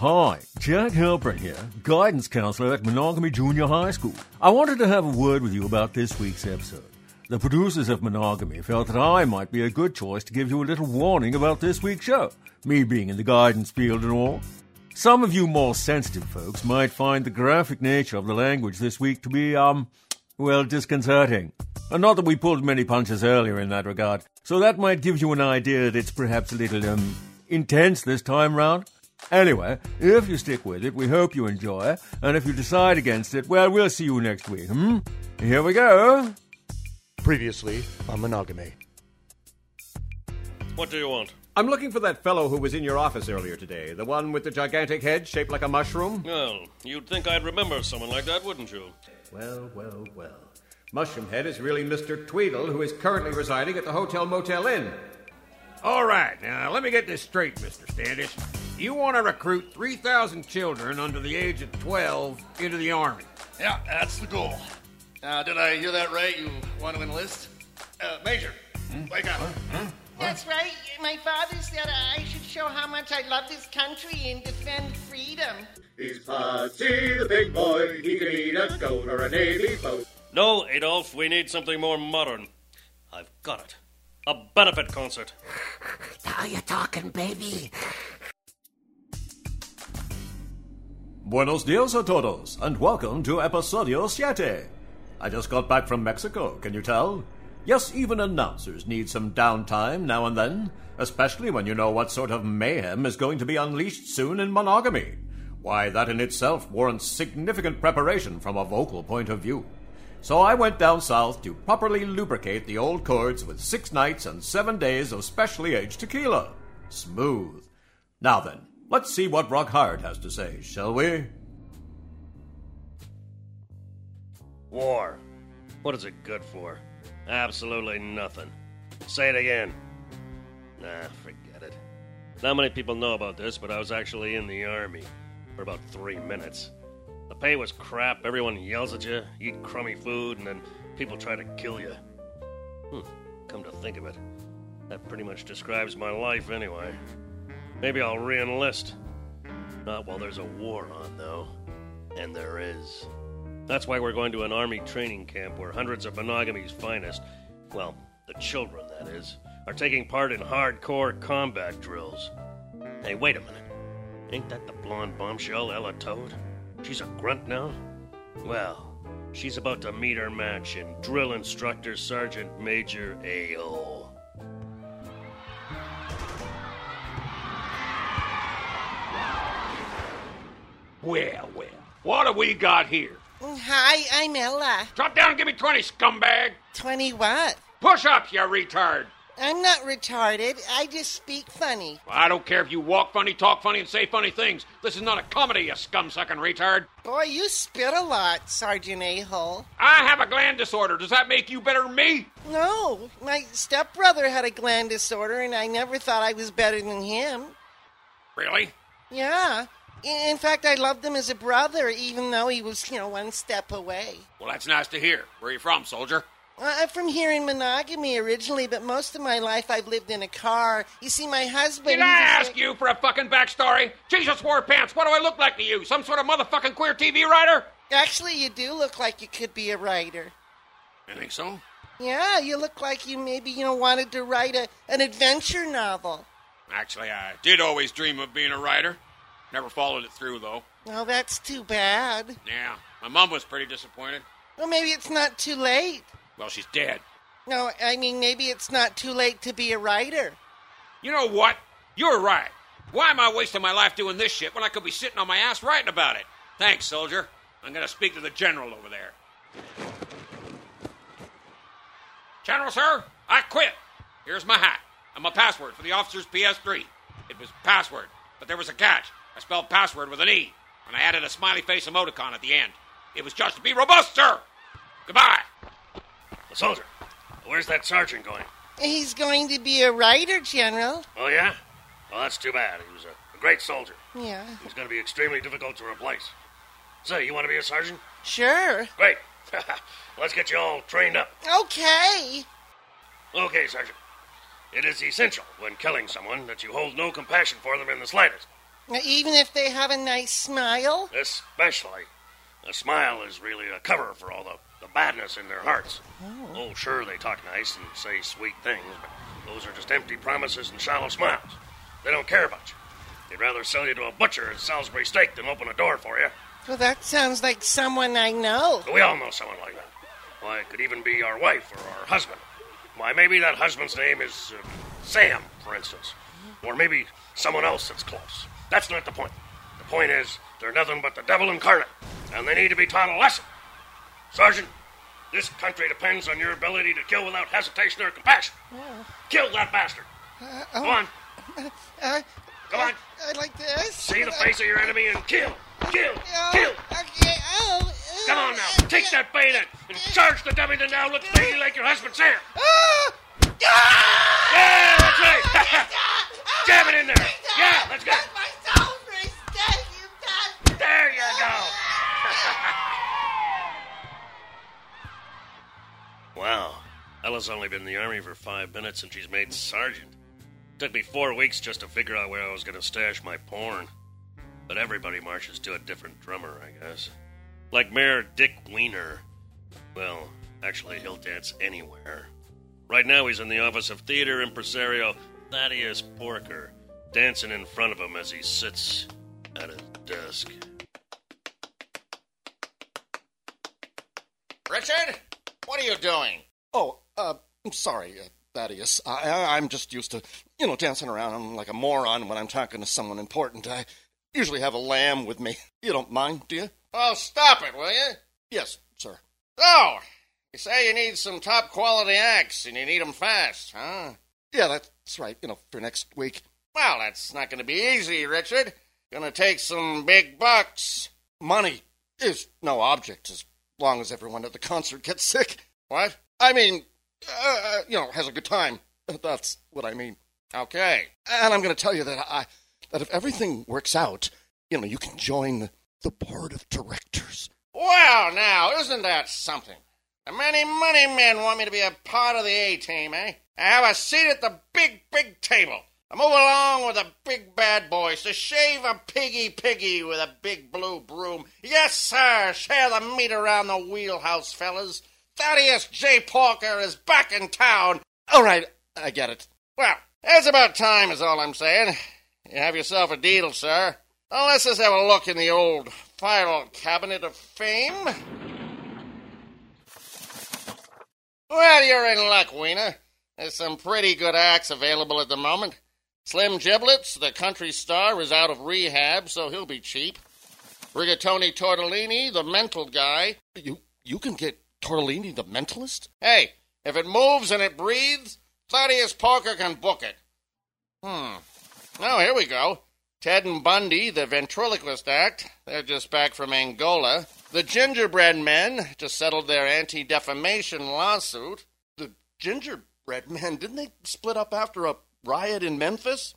Hi, Jack Halpern here, guidance counselor at Monogamy Junior High School. I wanted to have a word with you about this week's episode. The producers of Monogamy felt that I might be a good choice to give you a little warning about this week's show, me being in the guidance field and all. Some of you more sensitive folks might find the graphic nature of the language this week to be, um, well, disconcerting. And not that we pulled many punches earlier in that regard, so that might give you an idea that it's perhaps a little, um, intense this time round. Anyway, if you stick with it, we hope you enjoy, and if you decide against it, well, we'll see you next week, hmm? Here we go. Previously on Monogamy. What do you want? I'm looking for that fellow who was in your office earlier today. The one with the gigantic head shaped like a mushroom? Well, you'd think I'd remember someone like that, wouldn't you? Well, well, well. Mushroom Head is really Mr. Tweedle, who is currently residing at the Hotel Motel Inn. All right, now let me get this straight, Mr. Standish. You want to recruit 3,000 children under the age of 12 into the Army. Yeah, that's the goal. Uh, did I hear that right? You want to enlist? Uh, Major, wake up. That's right. My father said I should show how much I love this country and defend freedom. He's Pudsey the big boy. He can eat a goat or a navy boat. No, Adolf, we need something more modern. I've got it. A benefit concert. Now you're talking, baby. Buenos dias a todos, and welcome to Episodio Siete. I just got back from Mexico, can you tell? Yes, even announcers need some downtime now and then, especially when you know what sort of mayhem is going to be unleashed soon in monogamy. Why, that in itself warrants significant preparation from a vocal point of view. So I went down south to properly lubricate the old cords with six nights and seven days of specially aged tequila. Smooth. Now then, let's see what Rock Hard has to say, shall we? War. What is it good for? Absolutely nothing. Say it again. Nah, forget it. Not many people know about this, but I was actually in the army for about three minutes. The pay was crap, everyone yells at you, you eat crummy food, and then people try to kill you. Hmm, come to think of it, that pretty much describes my life anyway. Maybe I'll re enlist. Not while there's a war on, though. And there is. That's why we're going to an army training camp where hundreds of monogamy's finest, well, the children, that is, are taking part in hardcore combat drills. Hey, wait a minute. Ain't that the blonde bombshell, Ella Toad? She's a grunt now? Well, she's about to meet her match in Drill Instructor Sergeant Major A.O. Well, well, what have we got here? Oh, hi, I'm Ella. Drop down and give me 20, scumbag. 20 what? Push up, you retard. I'm not retarded. I just speak funny. I don't care if you walk funny, talk funny, and say funny things. This is not a comedy, you scum-sucking retard. Boy, you spit a lot, Sergeant A-hole. I have a gland disorder. Does that make you better than me? No, my stepbrother had a gland disorder, and I never thought I was better than him. Really? Yeah. In fact, I loved him as a brother, even though he was, you know, one step away. Well, that's nice to hear. Where are you from, soldier? Well, I'm from here in monogamy originally, but most of my life I've lived in a car. You see, my husband. Did I ask you for a fucking backstory? Jesus wore pants. What do I look like to you? Some sort of motherfucking queer TV writer? Actually, you do look like you could be a writer. You think so? Yeah, you look like you maybe, you know, wanted to write a, an adventure novel. Actually, I did always dream of being a writer. Never followed it through, though. Well, that's too bad. Yeah, my mom was pretty disappointed. Well, maybe it's not too late. Well, she's dead. No, I mean, maybe it's not too late to be a writer. You know what? You're right. Why am I wasting my life doing this shit when I could be sitting on my ass writing about it? Thanks, soldier. I'm gonna speak to the general over there. General, sir, I quit. Here's my hat and my password for the officer's PS3. It was password, but there was a catch. I spelled password with an E, and I added a smiley face emoticon at the end. It was just to be robust, sir. Goodbye. Soldier. Where's that sergeant going? He's going to be a writer, General. Oh, yeah? Well, that's too bad. He was a, a great soldier. Yeah. He's going to be extremely difficult to replace. Say, you want to be a sergeant? Sure. Great. Let's get you all trained up. Okay. Okay, Sergeant. It is essential when killing someone that you hold no compassion for them in the slightest. Even if they have a nice smile? Especially. A smile is really a cover for all the, the badness in their hearts. Oh. sure, they talk nice and say sweet things, but those are just empty promises and shallow smiles. They don't care about you. They'd rather sell you to a butcher at Salisbury Steak than open a door for you. Well, that sounds like someone I know. We all know someone like that. Why, it could even be our wife or our husband. Why, maybe that husband's name is uh, Sam, for instance. Or maybe someone else that's close. That's not the point. The point is, they're nothing but the devil incarnate, and they need to be taught a lesson. Sergeant, this country depends on your ability to kill without hesitation or compassion. Kill that bastard. Uh, Go on. Uh, uh Come on. I like this. See the uh, face of your enemy and kill. Kill. Oh, Kill. Okay. Oh, oh, Come on now. Take that bayonet and charge the dummy that now looks vaguely like your husband, Sam. Ah! Yeah, that's right. Jam it in there. Yeah, let's go. My soul is dead, you bastard. There you go. Wow. Ella's only been in the army for five minutes and she's made sergeant. Took me four weeks just to figure out where I was going to stash my porn. But everybody marches to a different drummer, I guess. Like Mayor Dick Wiener. Well, actually, he'll dance anywhere. Right now, he's in the office of theater impresario Thaddeus Porker, dancing in front of him as he sits at his desk. Richard, what are you doing? Oh, uh, I'm sorry, uh, Thaddeus. I, I, I'm just used to, you know, dancing around like a moron when I'm talking to someone important. I usually have a lamb with me. You don't mind, do you? Well, stop it, will you? Yes, sir. Oh, you say you need some top quality acts and you need 'em fast, huh? Yeah, that's right. You know, for next week. Well, that's not going to be easy, Richard. Gonna take some big bucks. Money is no object as long as everyone at the concert gets sick. What? I mean, uh, you know, has a good time. That's what I mean. Okay. And I'm going to tell you that I that if everything works out, you know, you can join the, board of directors. Well, now, isn't that something? The many money men want me to be a part of the A team, eh? I have a seat at the big, big table. Move along with the big bad boys to shave a piggy piggy with a big blue broom. Yes, sir. Share the meat around the wheelhouse, fellas. Thaddeus J. Parker is back in town. All right, I get it. Well, it's about time, is all I'm saying. You have yourself a deal, sir. Now, let's just have a look in the old file cabinet of fame. Well, you're in luck, Wiener. There's some pretty good acts available at the moment. Slim Giblets, the country star, is out of rehab, so he'll be cheap. Rigatoni Tortellini, the mental guy. You you can get Tortellini the mentalist? Hey, if it moves and it breathes, Thaddeus Parker can book it. Hmm. Oh, here we go. Ted and Bundy, the ventriloquist act. They're just back from Angola. The Gingerbread Men just settled their anti defamation lawsuit. The gingerbread men didn't they split up after a riot in Memphis?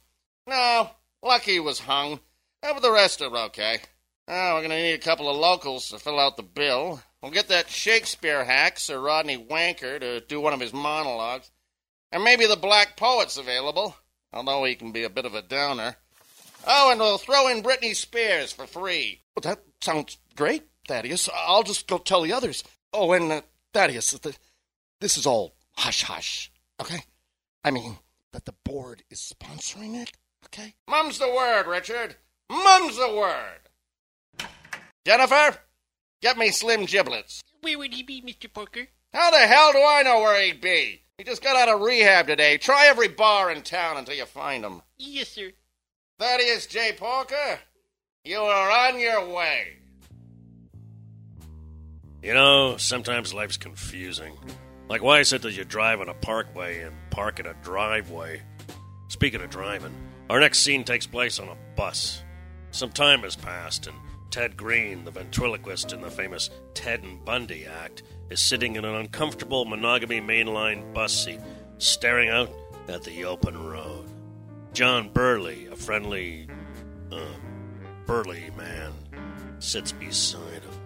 No, Lucky was hung. Uh, but the rest are okay. Oh, we're going to need a couple of locals to fill out the bill. We'll get that Shakespeare hack, Sir Rodney Wanker, to do one of his monologues. And maybe the Black Poet's available, although he can be a bit of a downer. Oh, and we'll throw in Britney Spears for free. Well, that sounds great, Thaddeus. I'll just go tell the others. Oh, and uh, Thaddeus, this is all hush hush, okay? I mean, that the board is sponsoring it, okay? Mum's the word, Richard. Mum's the word. Jennifer, get me Slim Giblets. Where would he be, Mr. Parker? How the hell do I know where he'd be? He just got out of rehab today. Try every bar in town until you find him. Yes, sir. Thaddeus J. Parker, you are on your way. You know, sometimes life's confusing. Like, why is it that you drive on a parkway and park in a driveway? Speaking of driving, our next scene takes place on a bus. Some time has passed, and Ted Green, the ventriloquist in the famous Ted and Bundy act, is sitting in an uncomfortable monogamy mainline bus seat, staring out at the open road. John Burley, a friendly, uh, burly man, sits beside him.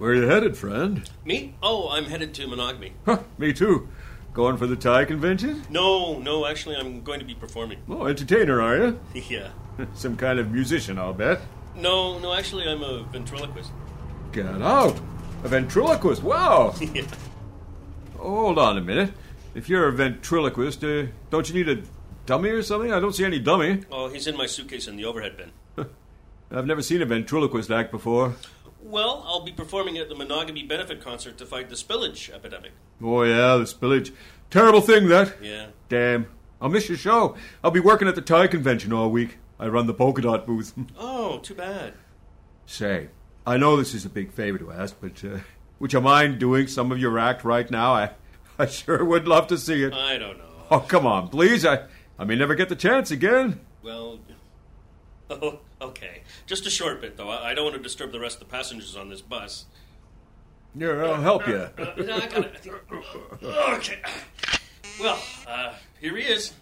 Where are you headed, friend? Me? Oh, I'm headed to monogamy. Huh, me too. Going for the Thai convention? No, no, actually, I'm going to be performing. Oh, entertainer, are you? yeah. Some kind of musician, I'll bet. No, no, actually, I'm a ventriloquist. Get out! A ventriloquist, wow! yeah. Hold on a minute. If you're a ventriloquist, uh, don't you need a dummy or something? I don't see any dummy. Oh, he's in my suitcase in the overhead bin. I've never seen a ventriloquist act before. Well, I'll be performing at the Monogamy Benefit Concert to fight the spillage epidemic. Oh, yeah, the spillage. Terrible thing, that. Yeah. Damn. I'll miss your show. I'll be working at the Thai convention all week. I run the polka dot booth. Oh, too bad. Say, I know this is a big favor to ask, but uh, would you mind doing some of your act right now? I, I sure would love to see it. I don't know. Oh, come on, please. I, I may never get the chance again. Well, oh, okay. Just a short bit, though. I I don't want to disturb the rest of the passengers on this bus. Yeah, I'll help you. Uh, no, I got it. I Okay. Well, uh, here he is.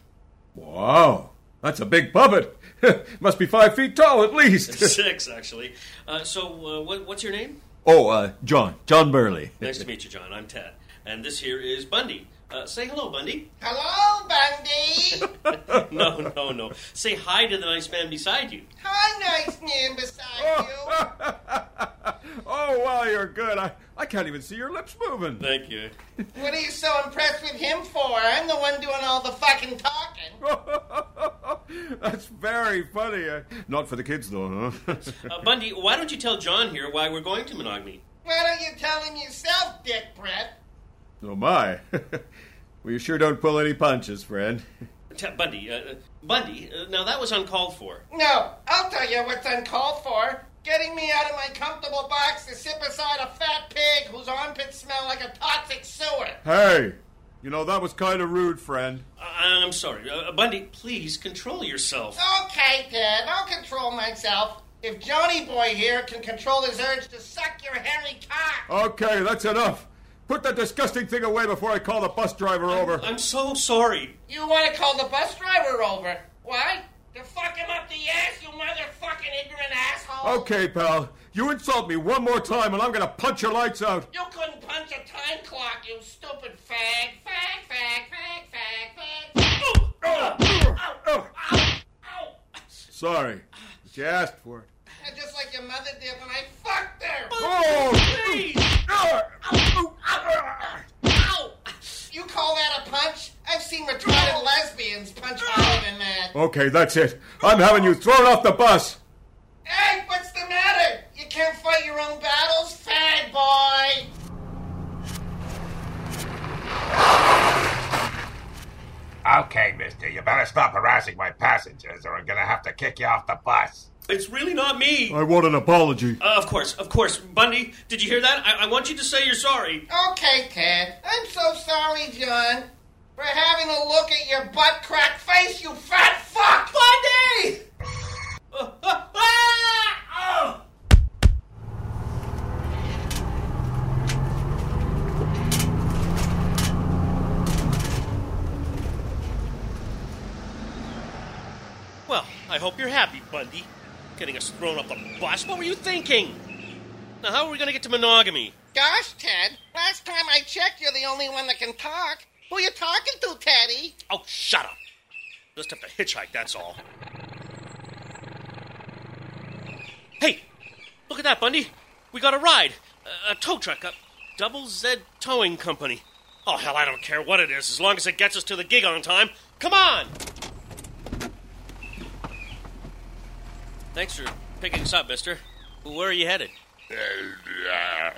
Wow, that's a big puppet. Must be five feet tall at least. Six, actually. Uh, so, uh, what, what's your name? oh, uh, John. John Burley. Nice to meet you, John. I'm Ted. And this here is Bundy. Uh, say hello, Bundy. Hello, Bundy. No, no, no. Say hi to the nice man beside you. Hi, nice man beside you. oh, wow, you're good. I, I can't even see your lips moving. Thank you. What are you so impressed with him for? I'm the one doing all the fucking talking. That's very funny. Uh, not for the kids, though, huh? Uh, Bundy, why don't you tell John here why we're going to monogamy? Why don't you tell him yourself, Dick Brett? Oh, my. well, you sure don't pull any punches, friend. T- Bundy, uh, uh, Bundy, uh, now that was uncalled for. No, I'll tell you what's uncalled for. Getting me out of my comfortable box to sit beside a fat pig whose armpits smell like a toxic sewer. Hey, you know, that was kind of rude, friend. I- I'm sorry. Uh, Bundy, please control yourself. Okay, Dad, I'll control myself. If Johnny Boy here can control his urge to suck your hairy cock. Okay, that's enough. Put that disgusting thing away before I call the bus driver over. I'm so sorry. You want to call the bus driver over? Why? To fuck him up the ass, you motherfucking ignorant asshole. Okay, pal. You insult me one more time and I'm gonna punch your lights out. You couldn't punch a time clock, you stupid fag. Fag, fag, fag, fag, fag. Ow! Ow! Ow! Sorry, but you asked for it. Just like your mother did when I fucked her. Oh! Ow! You call that a punch? I've seen retarded lesbians punch harder than that. Okay, that's it. I'm having you thrown off the bus. Hey, what's the matter? You can't fight your own battles, fag boy. Okay, mister, you better stop harassing my passengers or I'm gonna have to kick you off the bus. It's really not me. I want an apology. Uh, of course, of course. Bundy, did you hear that? I, I want you to say you're sorry. Okay, Ted. I'm so sorry, John, for having a look at your butt crack face, you fat fuck. Bundy! Oh! Well, I hope you're happy, Bundy. Getting us thrown off the bus. What were you thinking? Now, how are we going to get to monogamy? Gosh, Ted, last time I checked, you're the only one that can talk. Who are you talking to, Teddy? Oh, shut up. Just have to hitchhike, that's all. Hey, look at that, Bundy. We got a ride. A, a tow truck, a Double Z Towing Company. Oh, hell, I don't care what it is, as long as it gets us to the gig on time. Come on! Thanks for picking us up, mister. Where are you headed? Uh,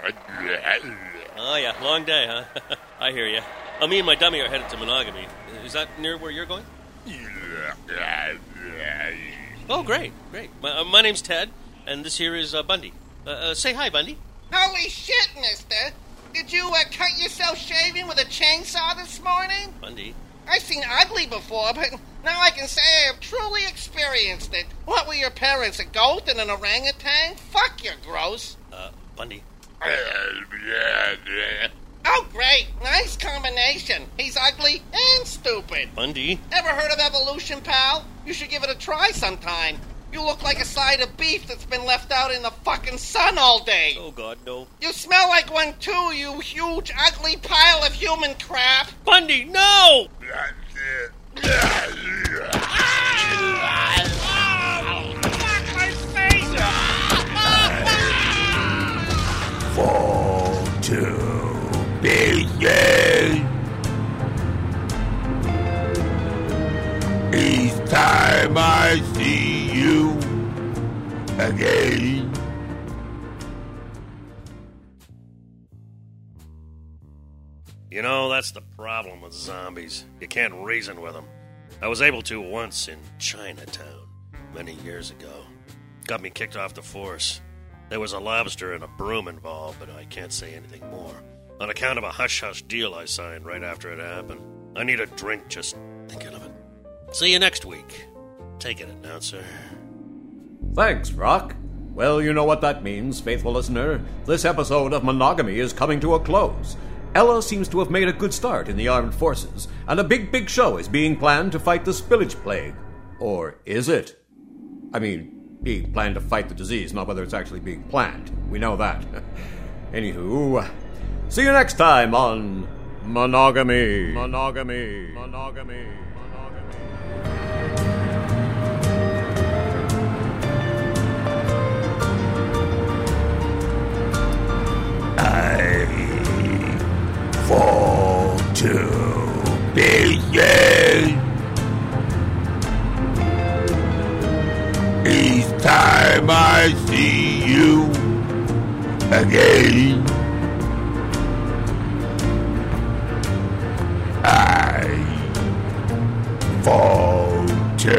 uh, uh, oh, yeah, long day, huh? I hear you. Uh, me and my dummy are headed to monogamy. Is that near where you're going? Oh, great, great. My, uh, my name's Ted, and this here is uh, Bundy. Uh, uh, say hi, Bundy. Holy shit, mister. Did you uh, cut yourself shaving with a chainsaw this morning? Bundy. I've seen ugly before, but now I can say I have truly experienced it. What were your parents, a goat and an orangutan? Fuck, you're gross. Uh, Bundy. Oh, great. Nice combination. He's ugly and stupid. Bundy. Ever heard of evolution, pal? You should give it a try sometime. You look like a side of beef that's been left out in the fucking sun all day. Oh, God, no. You smell like one too, you huge, ugly pile of human crap. Bundy, no! Fall to Each time I see you again. You know, that's the problem with zombies. You can't reason with them. I was able to once in Chinatown, many years ago. Got me kicked off the force. There was a lobster and a broom involved, but I can't say anything more. On account of a hush hush deal I signed right after it happened. I need a drink just thinking of it. See you next week. Take it, announcer. Thanks, Rock. Well, you know what that means, faithful listener. This episode of Monogamy is coming to a close. Ella seems to have made a good start in the armed forces, and a big, big show is being planned to fight the spillage plague. Or is it? I mean, being planned to fight the disease, not whether it's actually being planned. We know that. Anywho, see you next time on Monogamy. Monogamy. Monogamy. Monogamy. I fall to pieces. Each time I see you again, fall to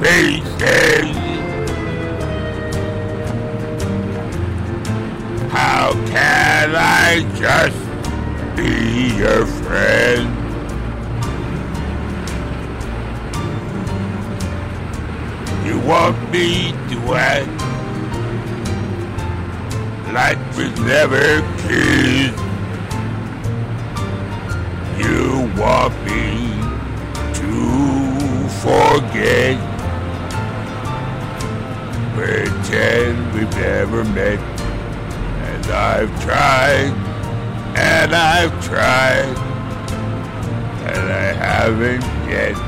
pieces. How can I just be your friend? You want me to act like we never kissed? You want me forget? Pretend we've never met. And I've tried, and I've tried, and I haven't yet.